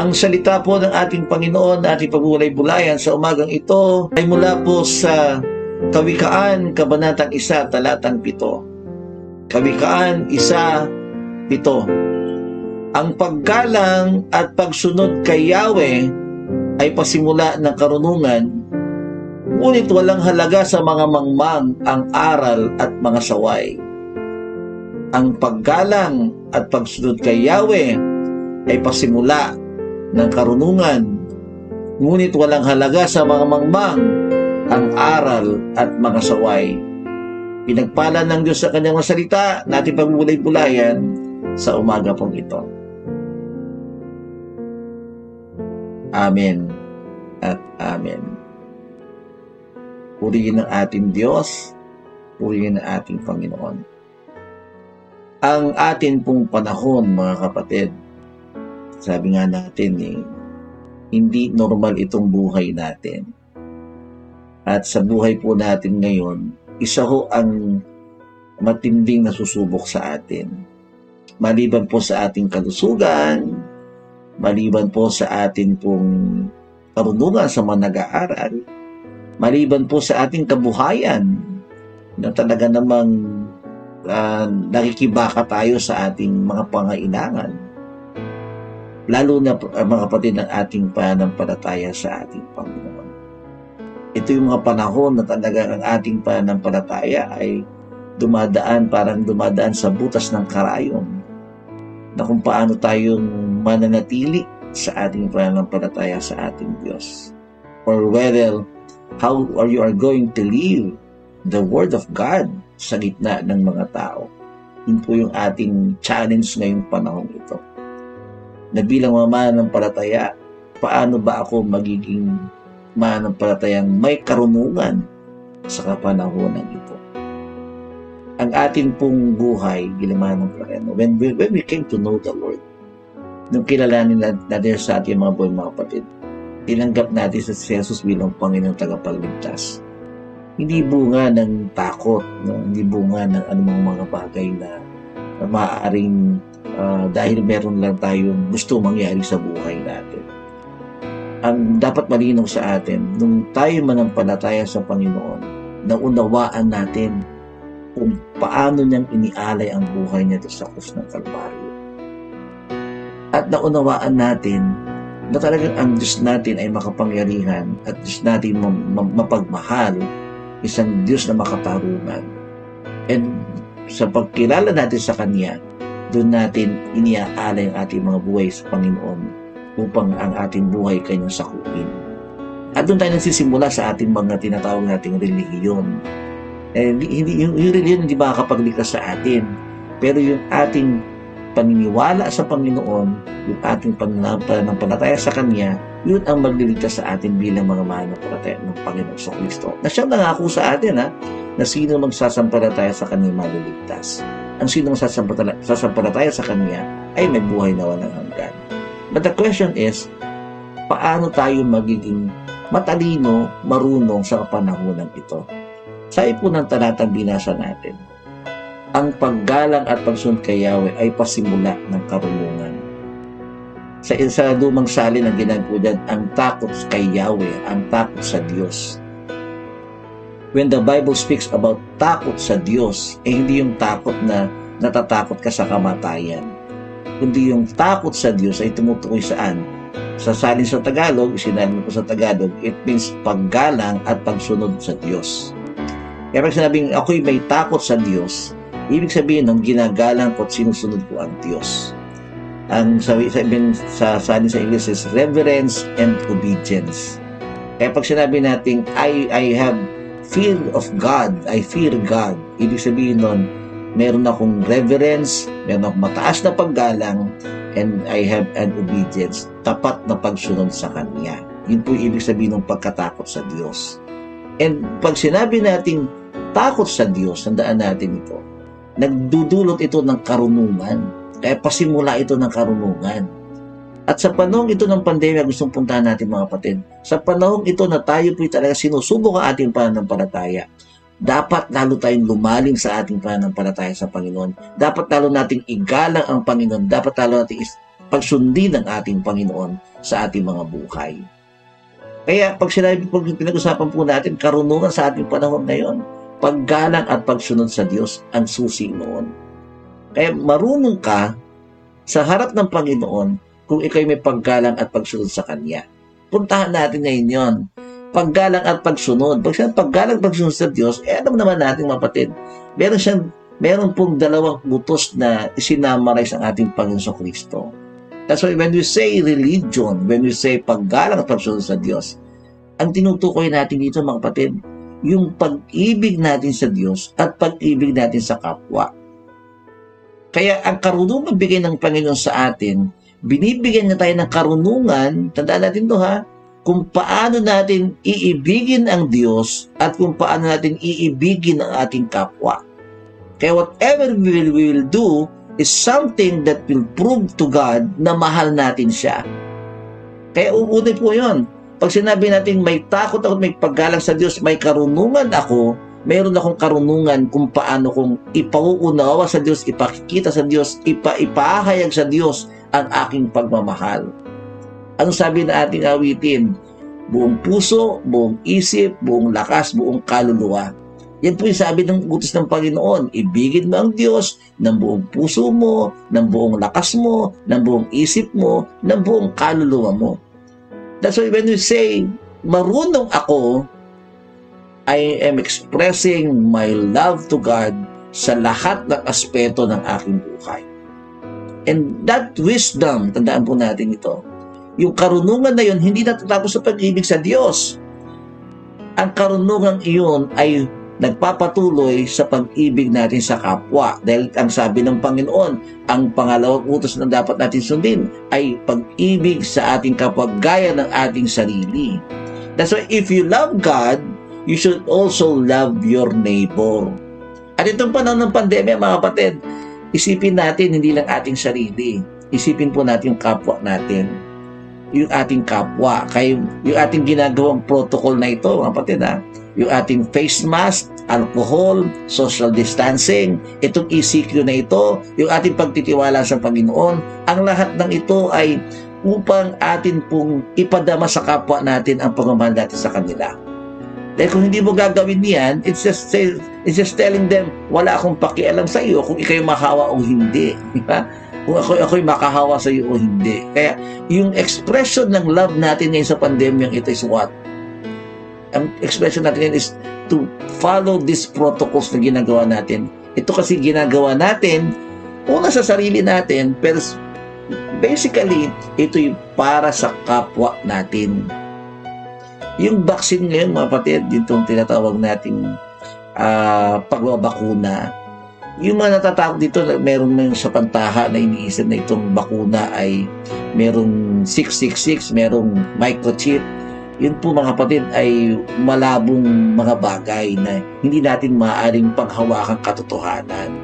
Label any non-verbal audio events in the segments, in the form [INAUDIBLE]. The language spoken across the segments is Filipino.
Ang salita po ng ating Panginoon na ating pagbulay-bulayan sa umagang ito ay mula po sa Kawikaan, Kabanatang 1, Talatang 7. Kawikaan 1, 7. Ang paggalang at pagsunod kay Yahweh ay pasimula ng karunungan, ngunit walang halaga sa mga mangmang ang aral at mga saway. Ang paggalang at pagsunod kay Yahweh ay pasimula ng karunungan, ngunit walang halaga sa mga mangmang ang aral at mga saway. Pinagpala ng Diyos sa kanyang salita, natin pagbulay-bulayan sa umaga pong ito. Amen at Amen. Purihin ang ating Diyos, purihin ang ating Panginoon. Ang atin pong panahon, mga kapatid, sabi nga natin eh, hindi normal itong buhay natin. At sa buhay po natin ngayon, isa ho ang matinding nasusubok sa atin. Maliban po sa ating kalusugan, maliban po sa ating pong karunungan sa mga nag-aaral, maliban po sa ating kabuhayan, na talaga namang uh, nakikibaka tayo sa ating mga pangailangan lalo na uh, mga kapatid ng ating pananampalataya sa ating Panginoon. Ito yung mga panahon na talaga ang ating pananampalataya ay dumadaan, parang dumadaan sa butas ng karayon na kung paano tayong mananatili sa ating pananampalataya sa ating Diyos. Or whether how are you are going to live the Word of God sa gitna ng mga tao. Yun po yung ating challenge ngayong panahon ito na bilang palataya, paano ba ako magiging mananampalatayang may karunungan sa kapanahonan ito? Ang atin pong buhay, bilang mananampalataya, when we, when we came to know the Lord, nung kilalanin natin sa ating mga buhay mga kapatid, tinanggap natin sa si Jesus bilang Panginoong tagapagligtas. Hindi bunga ng takot, no? hindi bunga ng anumang mga bagay na, maaaring dahil meron lang tayong gusto mangyari sa buhay natin. Ang dapat malinaw sa atin, nung tayo manampalataya sa Panginoon, naunawaan natin kung paano niyang inialay ang buhay niya sa krus ng Kalbaryo. At naunawaan natin na talagang ang Diyos natin ay makapangyarihan at Diyos natin mapagmahal, isang Diyos na makatarungan. And sa pagkilala natin sa Kanya, doon natin iniaalay ang ating mga buhay sa Panginoon upang ang ating buhay kanyang sakupin. At doon tayo nagsisimula sa ating mga tinatawag nating relihiyon. Eh, hindi, yung, yung relihiyon hindi makakapagligtas sa atin. Pero yung ating paniniwala sa Panginoon, yung ating pananampalataya sa Kanya, yun ang magliligtas sa atin bilang mga mananampalataya ng Panginoon sa Kristo. Na siyang nangako sa atin ha, na sino magsasampalataya sa Kanya maliligtas ang sinong sasampalataya sa Kanya ay may buhay na walang hanggan. But the question is, paano tayo magiging matalino, marunong sa kapanahonan ito? Sa ipo ng talatang binasa natin, ang paggalang at pagsunod kay Yahweh ay pasimula ng karunungan. Sa isa lumang salin ang dyan, ang takot kay Yahweh, ang takot sa Diyos when the Bible speaks about takot sa Diyos, eh hindi yung takot na natatakot ka sa kamatayan. Kundi yung takot sa Diyos ay tumutukoy saan? Sa salin sa Tagalog, sinabi ko sa Tagalog, it means paggalang at pagsunod sa Diyos. Kaya pag sinabing ako'y may takot sa Diyos, ibig sabihin nung ginagalang ko at sinusunod ko ang Diyos. Ang sabi, sabi sa salin sa English is reverence and obedience. Kaya pag sinabi natin, I, I have fear of God, I fear God. Ibig sabihin nun, meron akong reverence, meron akong mataas na paggalang, and I have an obedience, tapat na pagsunod sa Kanya. Yun po ibig sabihin ng pagkatakot sa Diyos. And pag sinabi nating takot sa Diyos, tandaan natin ito, nagdudulot ito ng karunungan. Kaya pasimula ito ng karunungan. At sa panahong ito ng pandemya, gustong puntahan natin mga kapatid. Sa panahong ito na tayo po talaga sinusubok ang ating pananampalataya, dapat lalo tayong lumaling sa ating pananampalataya sa Panginoon. Dapat lalo nating igalang ang Panginoon. Dapat lalo nating pagsundin ng ating Panginoon sa ating mga buhay. Kaya pag sinabi po, pinag-usapan po natin, karunungan sa ating panahon ngayon, paggalang at pagsunod sa Diyos ang susi noon. Kaya marunong ka sa harap ng Panginoon kung ikaw may paggalang at pagsunod sa Kanya. Puntahan natin ngayon yon. Paggalang at pagsunod. Pag siya paggalang at pagsunod sa Diyos, eh alam naman natin mapatid, meron siyang meron pong dalawang butos na isinamarize ang ating Panginoon Kristo. That's why when we say religion, when we say paggalang at pagsunod sa Diyos, ang tinutukoy natin dito mga kapatid, yung pag-ibig natin sa Diyos at pag-ibig natin sa kapwa. Kaya ang karunungan bigay ng Panginoon sa atin, binibigyan niya tayo ng karunungan, tandaan natin to ha, kung paano natin iibigin ang Diyos at kung paano natin iibigin ang ating kapwa. Kaya whatever we will, we will do is something that will prove to God na mahal natin siya. Kaya uunin po yun. Pag sinabi natin may takot ako, may paggalang sa Diyos, may karunungan ako, mayroon akong karunungan kung paano kong ipauunawa sa Diyos, ipakikita sa Diyos, ipa, ipahayag sa Diyos ang aking pagmamahal. Ano sabi na ating awitin? Buong puso, buong isip, buong lakas, buong kaluluwa. Yan po yung sabi ng utos ng Panginoon. Ibigin mo ang Diyos ng buong puso mo, ng buong lakas mo, ng buong isip mo, ng buong kaluluwa mo. That's why when we say, marunong ako, I am expressing my love to God sa lahat ng aspeto ng aking. And that wisdom, tandaan po natin ito, yung karunungan na yun, hindi natatapos sa pag-ibig sa Diyos. Ang karunungan iyon ay nagpapatuloy sa pag-ibig natin sa kapwa. Dahil ang sabi ng Panginoon, ang pangalawang utos na dapat natin sundin ay pag-ibig sa ating kapwa gaya ng ating sarili. That's why if you love God, you should also love your neighbor. At itong panahon ng pandemya, mga kapatid, isipin natin hindi lang ating sarili. Isipin po natin yung kapwa natin yung ating kapwa. Kaya yung ating ginagawang protocol na ito, mga kapatid ha, yung ating face mask, alcohol, social distancing, itong ECQ na ito, yung ating pagtitiwala sa Panginoon, ang lahat ng ito ay upang atin pong ipadama sa kapwa natin ang pagmamahal natin sa kanila. Dahil kung hindi mo gagawin yan, it's just, it's just telling them, wala akong pakialam sa iyo kung ikaw mahawa o hindi. [LAUGHS] Di ba? Kung ako, ako'y makahawa sa iyo o hindi. Kaya, yung expression ng love natin ngayon sa pandemyang ito is what? ang expression natin is to follow these protocols na ginagawa natin. Ito kasi ginagawa natin, una sa sarili natin, pero basically, ito yung para sa kapwa natin. Yung vaccine ngayon, mga patid, itong tinatawag nating uh, pagbabakuna, yung mga natatakot dito, meron na sa pantaha na iniisip na itong bakuna ay merong 666, merong microchip, yun po mga kapatid ay malabong mga bagay na hindi natin maaaring paghawakan katotohanan.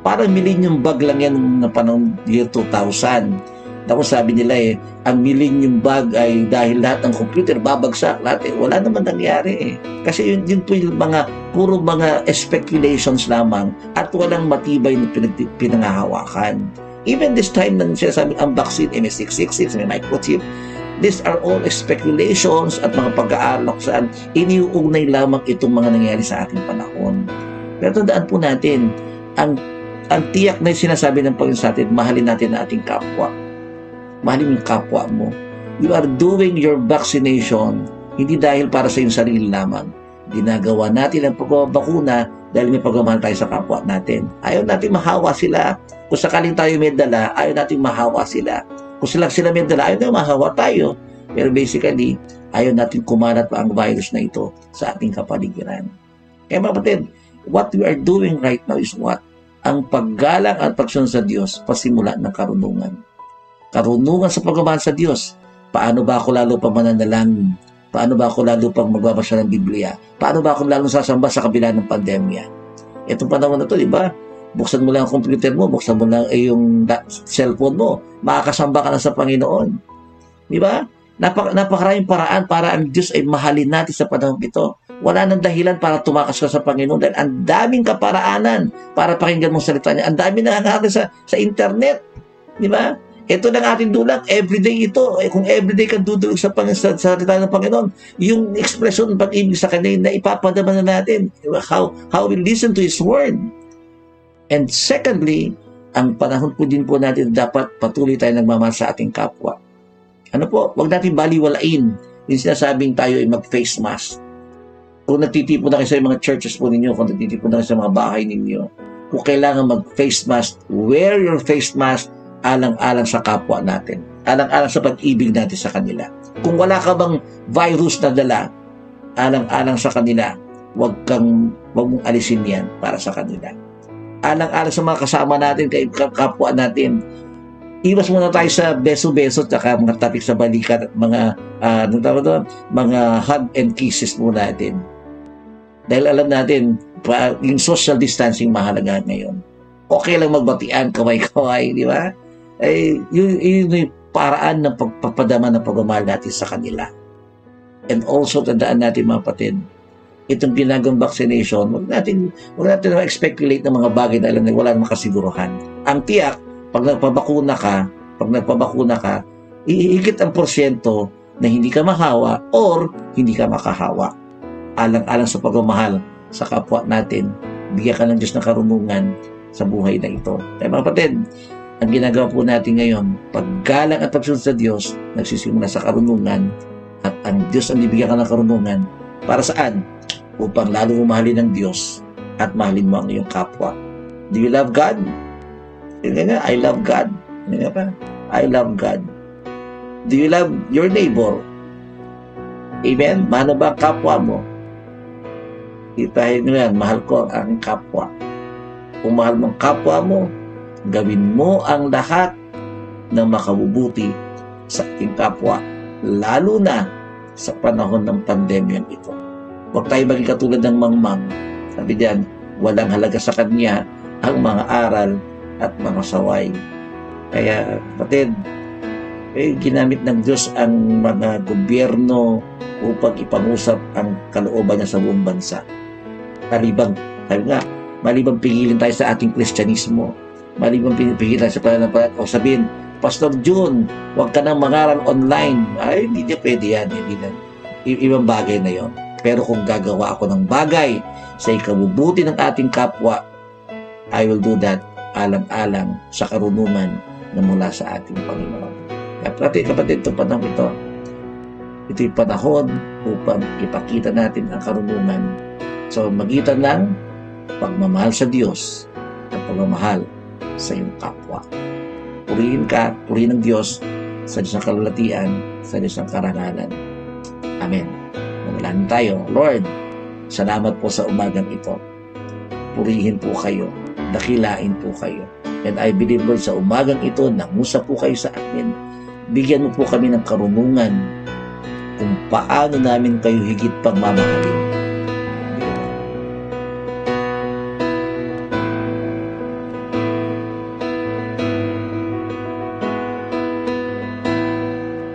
Parang millennium bag lang yan na panahon year 2000. Tapos sabi nila eh, ang millennium bag ay dahil lahat ng computer babagsak lahat eh. Wala naman nangyari eh. Kasi yun, yun po yung mga, puro mga speculations lamang at walang matibay na pinag, pinangahawakan. Even this time nang sinasabi ang vaccine, MS666, may microchip, These are all speculations at mga pag-aaral kung saan iniuugnay lamang itong mga nangyari sa ating panahon. Pero tandaan po natin, ang, ang tiyak na sinasabi ng Panginoon sa atin, mahalin natin ang ating kapwa. Mahalin yung kapwa mo. You are doing your vaccination hindi dahil para sa iyong sarili lamang. Ginagawa natin ang pagbabakuna dahil may pagmamahal tayo sa kapwa natin. Ayaw natin mahawa sila. Kung sakaling tayo may dala, ayaw natin mahawa sila. Kung sila sila may dala, ayaw na mahawa tayo. Pero basically, ayaw natin kumalat pa ang virus na ito sa ating kapaligiran. Kaya mga kapatid, what we are doing right now is what? Ang paggalang at pagsunod sa Diyos, pasimula ng karunungan. Karunungan sa pagmamahal sa Diyos. Paano ba ako lalo pa mananalangin? Paano ba ako lalo pang magbabasa ng Biblia? Paano ba ako lalo sasamba sa kabila ng pandemya? Itong panahon na to, di ba? Buksan mo lang ang computer mo, buksan mo lang eh, yung cellphone mo, makakasamba ka na sa Panginoon. Di ba? Napak napakaraming paraan para ang Diyos ay mahalin natin sa panahon ito. Wala nang dahilan para tumakas ka sa Panginoon dahil ang daming kaparaanan para pakinggan mo salita niya. Ang daming nangangaral sa, sa internet. Di ba? Ito lang ating dulang. Everyday ito. Eh, kung everyday ka dudulog sa, pang, sa salita ng Panginoon, yung expression ng pag-ibig sa Kanya na ipapadama na natin. How, how we listen to His Word. And secondly, ang panahon po din po natin dapat patuloy tayo nagmamahal sa ating kapwa. Ano po? Huwag natin baliwalain yung sinasabing tayo ay mag-face mask. Kung nagtitipon na kayo sa mga churches po ninyo, kung nagtitipon na kayo sa mga bahay ninyo, kung kailangan mag-face mask, wear your face mask alang-alang sa kapwa natin. Alang-alang sa pag-ibig natin sa kanila. Kung wala ka bang virus na dala, alang-alang sa kanila, wag kang wag mong alisin yan para sa kanila. Alang-alang sa mga kasama natin, kay kapwa natin, iwas muna tayo sa beso-beso at mga tapik sa balikat at mga uh, doon, mga hug and kisses muna natin. Dahil alam natin, yung social distancing mahalaga ngayon. Okay lang magbatian, kaway-kaway, di ba? Ay yun, yun yung paraan ng pagpapadama ng pagmamahal natin sa kanila. And also, tandaan natin mga patid, itong ginagawang vaccination, huwag natin, huwag natin ma-speculate ng mga bagay na alam na wala namang kasiguruhan. Ang tiyak, pag nagpabakuna ka, pag nagpabakuna ka, ihigit ang porsyento na hindi ka mahawa or hindi ka makahawa. Alang-alang sa pagmamahal sa kapwa natin, bigyan ka ng Diyos ng karunungan sa buhay na ito. Kaya mga kapatid, ang ginagawa po natin ngayon, paggalang at pagsunod sa Diyos, nagsisimula sa karunungan at ang Diyos ang bibigyan ka ng karunungan para saan? Upang lalo mahalin ng Diyos at mahalin mo ang iyong kapwa. Do you love God? Yun nga, I love God. Yun nga pa, I love God. Do you love your neighbor? Amen? Mahal ba ang kapwa mo? Itahin mo yan, mahal ko ang kapwa. Kung mahal mo ang kapwa mo, gawin mo ang lahat ng makabubuti sa ating kapwa, lalo na sa panahon ng pandemyang ito. Huwag tayo maging katulad ng mangmang. Sabi diyan, walang halaga sa kanya ang mga aral at mga saway. Kaya, kapatid, eh, ginamit ng Diyos ang mga gobyerno upang ipangusap ang kalooban niya sa buong bansa. Malibang, sabi nga, malibang pigilin tayo sa ating kristyanismo Mali mong pinipigilan sa pananampalat o sabihin, Pastor June, huwag ka nang mangaral online. Ay, hindi niya pwede yan. Hindi na. I- ibang bagay na yon. Pero kung gagawa ako ng bagay sa ikabubuti ng ating kapwa, I will do that alang-alang sa karunungan na mula sa ating Panginoon. Kapatid, kapatid, ito panahon ito. Ito yung panahon upang ipakita natin ang karunungan sa magitan ng pagmamahal sa Diyos at pagmamahal sa iyong kapwa. Purihin ka, purihin ng Diyos sa Diyos ng kalulatian, sa Diyos ng karangalan. Amen. Manalangin tayo. Lord, salamat po sa umagang ito. Purihin po kayo. Dakilain po kayo. And I believe, Lord, sa umagang ito, nangusa po kayo sa akin. Bigyan mo po kami ng karunungan kung paano namin kayo higit pang mamahalin